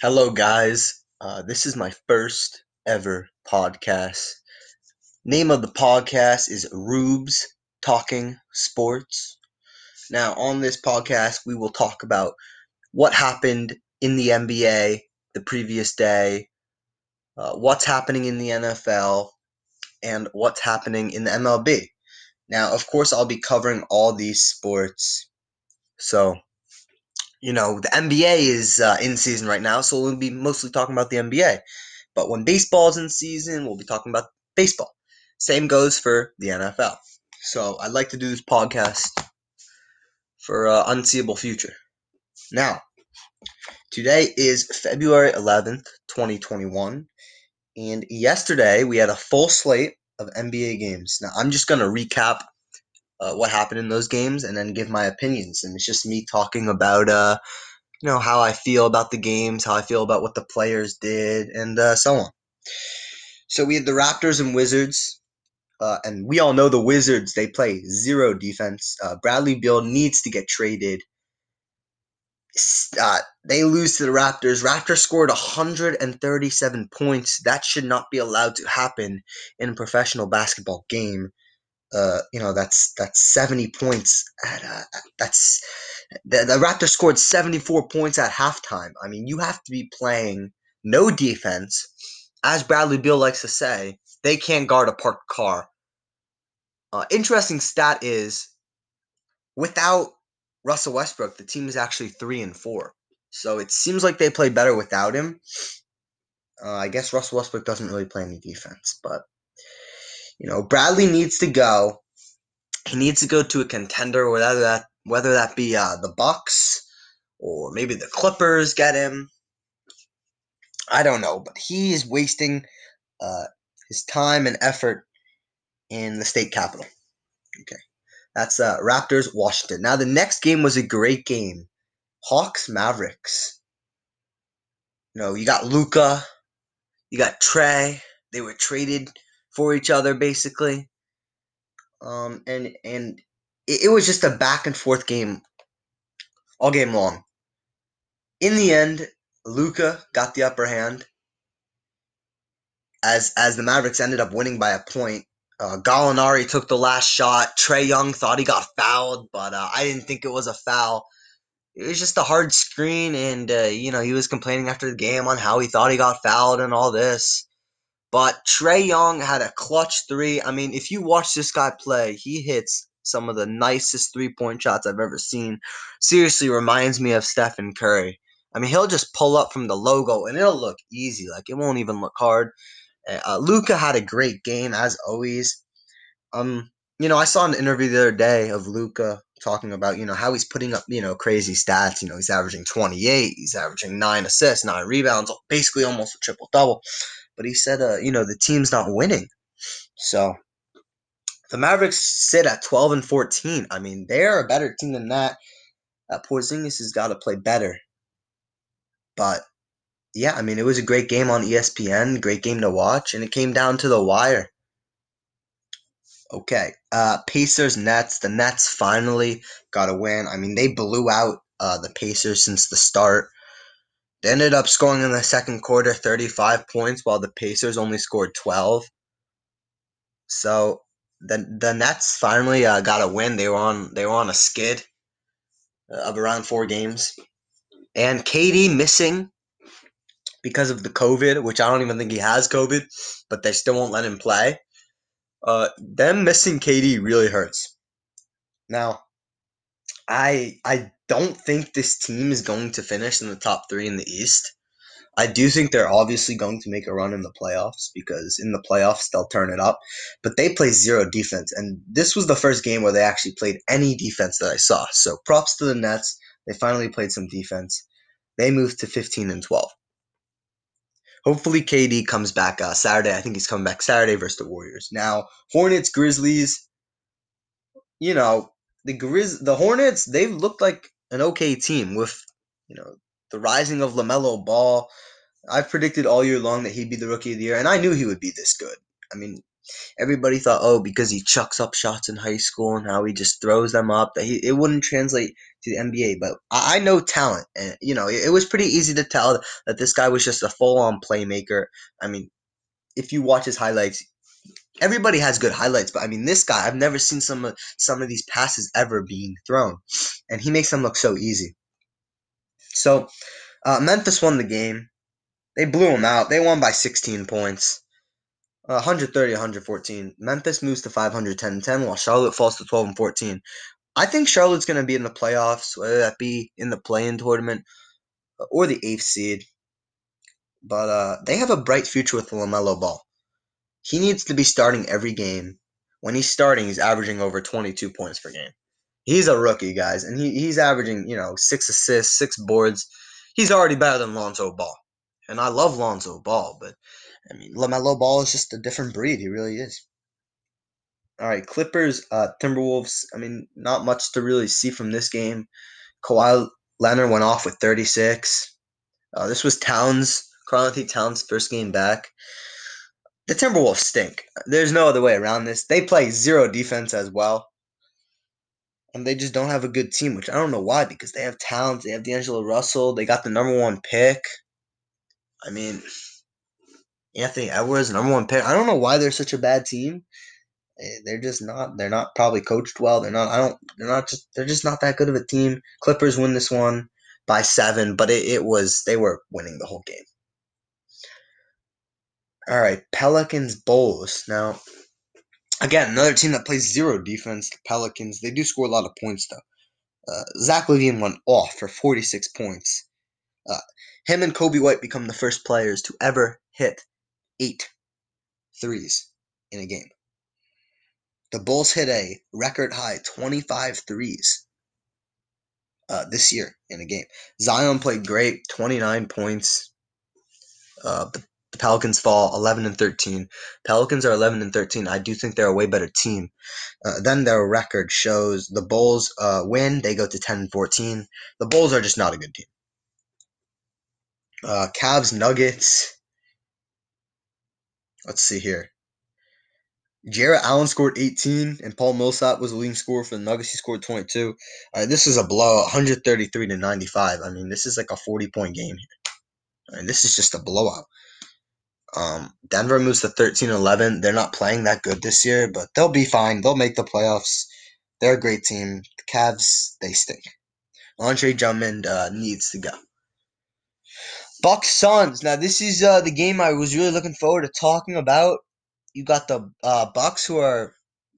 Hello, guys. Uh, this is my first ever podcast. Name of the podcast is Reubs Talking Sports. Now, on this podcast, we will talk about what happened in the NBA the previous day, uh, what's happening in the NFL, and what's happening in the MLB. Now, of course, I'll be covering all these sports. So, you know, the NBA is uh, in season right now, so we'll be mostly talking about the NBA. But when baseball's in season, we'll be talking about baseball. Same goes for the NFL. So I'd like to do this podcast for uh, unseeable future. Now, today is February 11th, 2021, and yesterday we had a full slate of NBA games. Now, I'm just going to recap uh, what happened in those games and then give my opinions. And it's just me talking about, uh, you know, how I feel about the games, how I feel about what the players did, and uh, so on. So we had the Raptors and Wizards. Uh, and we all know the Wizards, they play zero defense. Uh, Bradley Beal needs to get traded. Uh, they lose to the Raptors. Raptors scored 137 points. That should not be allowed to happen in a professional basketball game uh, you know that's that's 70 points at uh, that's the, the Raptors scored 74 points at halftime. I mean, you have to be playing no defense. As Bradley Beal likes to say, they can't guard a parked car. Uh, interesting stat is without Russell Westbrook, the team is actually three and four. So it seems like they play better without him. Uh, I guess Russell Westbrook doesn't really play any defense, but you know, Bradley needs to go. He needs to go to a contender, whether that whether that be uh, the Bucks or maybe the Clippers get him. I don't know, but he is wasting uh, his time and effort in the state capital. Okay, that's uh, Raptors Washington. Now the next game was a great game, Hawks Mavericks. You know, you got Luka, you got Trae. They were traded for each other basically. Um, and and it, it was just a back and forth game all game long. In the end, Luka got the upper hand. As as the Mavericks ended up winning by a point, uh, Gallinari took the last shot. Trae Young thought he got fouled, but uh, I didn't think it was a foul. It was just a hard screen, and uh, you know he was complaining after the game on how he thought he got fouled and all this. But Trae Young had a clutch three. I mean, if you watch this guy play, he hits some of the nicest three point shots I've ever seen. Seriously, reminds me of Stephen Curry. I mean, he'll just pull up from the logo and it'll look easy. Like, it won't even look hard. Uh, Luka had a great game, as always. Um, you know, I saw an interview the other day of Luka talking about, you know, how he's putting up, you know, crazy stats. You know, he's averaging 28, he's averaging nine assists, nine rebounds, basically almost a triple double but he said, uh, you know, the team's not winning. So the Mavericks sit at 12 and 14. I mean, they're a better team than that. Uh, Porzingis has got to play better. But yeah, I mean, it was a great game on ESPN, great game to watch, and it came down to the wire. Okay, uh, Pacers Nets. The Nets finally got a win. I mean, they blew out uh, the Pacers since the start. They ended up scoring in the second quarter 35 points while the Pacers only scored 12. So the the Nets finally uh, got a win. They were on they were on a skid of around four games, and KD missing because of the COVID, which I don't even think he has COVID, but they still won't let him play. Uh, them missing KD really hurts. Now, I I don't think this team is going to finish in the top three in the East. I do think they're obviously going to make a run in the playoffs because in the playoffs they'll turn it up. But they play zero defense, and this was the first game where they actually played any defense that I saw. So props to the Nets. They finally played some defense. They moved to 15 and 12. Hopefully KD comes back uh, Saturday. I think he's coming back Saturday versus the Warriors. Now Hornets, Grizzlies. You know the Grizz, the Hornets. They've looked like an okay team with you know the rising of LaMelo Ball. I've predicted all year long that he'd be the rookie of the year, and I knew he would be this good. I mean, everybody thought, oh, because he chucks up shots in high school and how he just throws them up, that he, it wouldn't translate to the NBA. But I, I know talent, and you know it, it was pretty easy to tell that this guy was just a full-on playmaker. I mean, if you watch his highlights, everybody has good highlights, but I mean, this guy, I've never seen some of some of these passes ever being thrown, and he makes them look so easy. So, uh, Memphis won the game. They blew him out. They won by 16 points. 130 114. Memphis moves to 510 10 while Charlotte falls to 12 and 14. I think Charlotte's going to be in the playoffs, whether that be in the play in tournament or the eighth seed. But uh, they have a bright future with the LaMelo Ball. He needs to be starting every game. When he's starting, he's averaging over 22 points per game. He's a rookie, guys, and he, he's averaging, you know, six assists, six boards. He's already better than Lonzo Ball. And I love Lonzo Ball, but I mean, LaMelo Ball is just a different breed. He really is. All right, Clippers, uh, Timberwolves. I mean, not much to really see from this game. Kawhi Leonard went off with 36. Uh, this was Towns, Karl-Anthony Towns' first game back. The Timberwolves stink. There's no other way around this. They play zero defense as well. And they just don't have a good team, which I don't know why, because they have Towns, they have D'Angelo Russell, they got the number one pick. I mean, Anthony Edwards, number one pick. I don't know why they're such a bad team. Eh, they're just not. They're not probably coached well. They're not. I don't. They're not just. They're just not that good of a team. Clippers win this one by seven, but it, it was they were winning the whole game. All right, Pelicans Bulls. Now, again, another team that plays zero defense. The Pelicans. They do score a lot of points though. Uh, Zach LaVine went off for 46 points. Uh, him and Coby White become the first players to ever hit eight threes in a game. The Bulls hit a record high 25 threes uh, this year in a game. Zion played great, 29 points. Uh, the, the Pelicans fall 11 and 13. Pelicans are 11 and 13. I do think they're a way better team. Uh, then their record shows the Bulls uh, win. They go to 10 and 14. The Bulls are just not a good team. Uh, Cavs Nuggets. Let's see here. Jarrett Allen scored 18, and Paul Millsap was the leading scorer for the Nuggets. He scored 22. All right, this is a blowout, 133 to 95. I mean, this is like a 40 point game here. I mean, this is just a blowout. Um, Denver moves to 13 11. They're not playing that good this year, but they'll be fine. They'll make the playoffs. They're a great team. The Cavs, they stink. Andre Drummond uh, needs to go. Bucks Suns. Now this is uh, the game I was really looking forward to talking about. You got the uh, Bucks, who are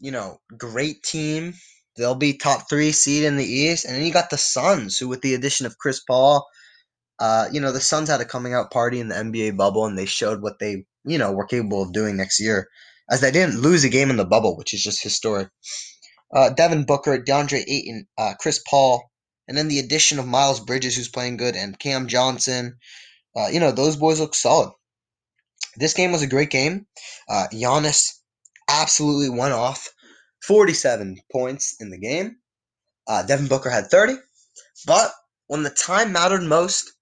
you know great team. They'll be top three seed in the East, and then you got the Suns, who with the addition of Chris Paul, uh, you know the Suns had a coming out party in the NBA bubble, and they showed what they you know were capable of doing next year, as they didn't lose a game in the bubble, which is just historic. Uh, Devin Booker, DeAndre Ayton, uh, Chris Paul, and then the addition of Miles Bridges, who's playing good, and Cam Johnson. Uh, you know, those boys look solid. This game was a great game. Uh, Giannis absolutely went off. 47 points in the game. Uh, Devin Booker had 30. But when the time mattered most,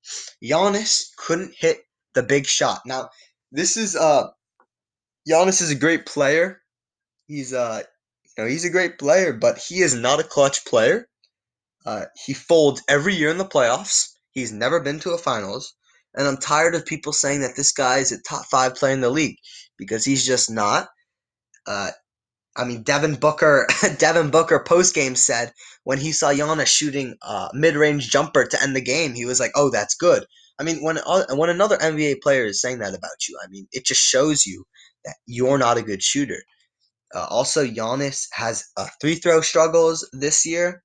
Giannis couldn't hit the big shot. Now, this is uh Giannis is a great player. He's uh you know, he's a great player, but he is not a clutch player. Uh, he folds every year in the playoffs. He's never been to a finals. And I'm tired of people saying that this guy is a top five player in the league because he's just not. Uh, I mean, Devin Booker, Devin Booker post game said when he saw Giannis shooting a mid range jumper to end the game, he was like, "Oh, that's good." I mean, when uh, when another NBA player is saying that about you, I mean, it just shows you that you're not a good shooter. Uh, also, Giannis has uh, free throw struggles this year.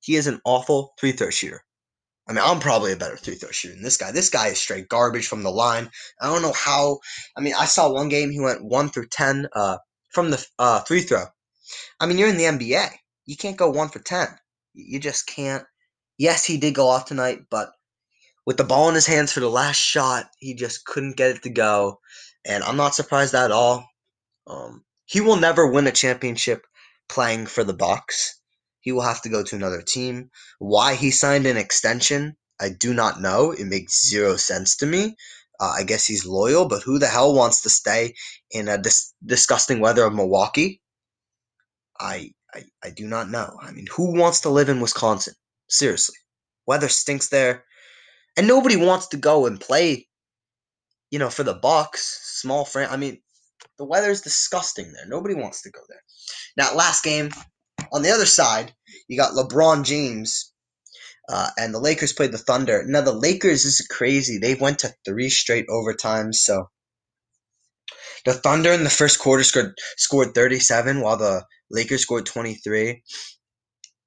He is an awful free throw shooter. I mean, I'm probably a better free throw shooter than this guy. This guy is straight garbage from the line. I don't know how. I mean, I saw one game he went one through ten uh, from the uh, free throw. I mean, you're in the NBA. You can't go one for ten. You just can't. Yes, he did go off tonight, but with the ball in his hands for the last shot, he just couldn't get it to go. And I'm not surprised at all. Um, he will never win a championship playing for the Bucks. He will have to go to another team. Why he signed an extension, I do not know. It makes zero sense to me. Uh, I guess he's loyal, but who the hell wants to stay in a dis- disgusting weather of Milwaukee? I, I I do not know. I mean, who wants to live in Wisconsin? Seriously. Weather stinks there. And nobody wants to go and play, you know, for the Bucks. Small friend. I mean, the weather is disgusting there. Nobody wants to go there. Now, last game, on the other side, you got LeBron James uh, and the Lakers played the Thunder. Now the Lakers is crazy. They went to three straight overtimes. So the Thunder in the first quarter scored scored 37, while the Lakers scored 23,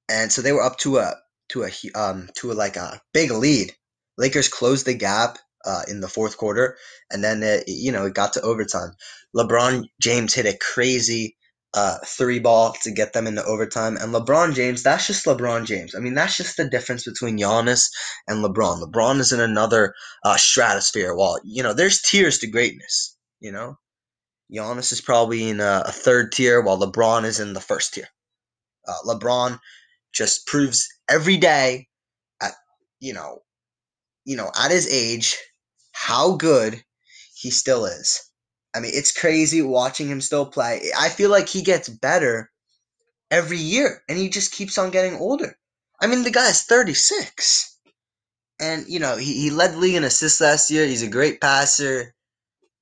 and so they were up to a to a um to a, like a big lead. Lakers closed the gap uh, in the fourth quarter, and then it, you know it got to overtime. LeBron James hit a crazy uh, three ball to get them into overtime. And LeBron James, that's just LeBron James. I mean, that's just the difference between Giannis and LeBron. LeBron is in another uh, stratosphere. While you know, there's tiers to greatness. You know, Giannis is probably in a, a third tier, while LeBron is in the first tier. Uh, LeBron just proves every day, at you know, you know, at his age, how good he still is. I mean, it's crazy watching him still play. I feel like he gets better every year and he just keeps on getting older. I mean, the guy is 36. And, you know, he, he led league in assists last year. He's a great passer.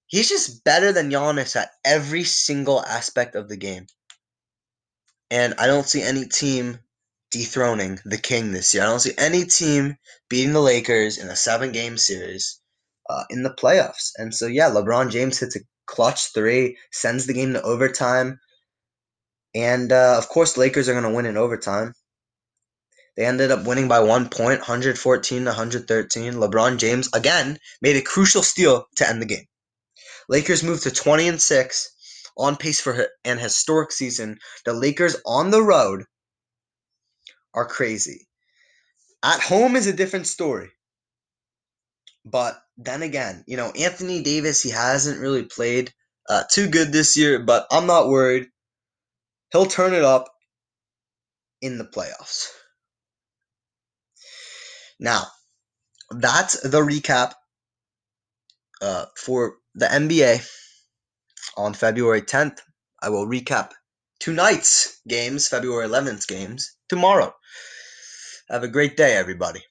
He's just better than Giannis at every single aspect of the game. And I don't see any team dethroning the king this year. I don't see any team beating the Lakers in a seven game series uh, in the playoffs. And so, yeah, LeBron James hits a clutch three, sends the game to overtime. And uh, of course, Lakers are going to win in overtime. They ended up winning by one point, 114 to 113. LeBron James again made a crucial steal to end the game. Lakers moved to 20 and 6, on pace for an historic season. The Lakers on the road are crazy. At home is a different story. But then again, you know, Anthony Davis, he hasn't really played uh, too good this year, but I'm not worried. He'll turn it up in the playoffs. Now, that's the recap uh, for the NBA on February 10th. I will recap tonight's games, February 11th games, tomorrow. Have a great day, everybody.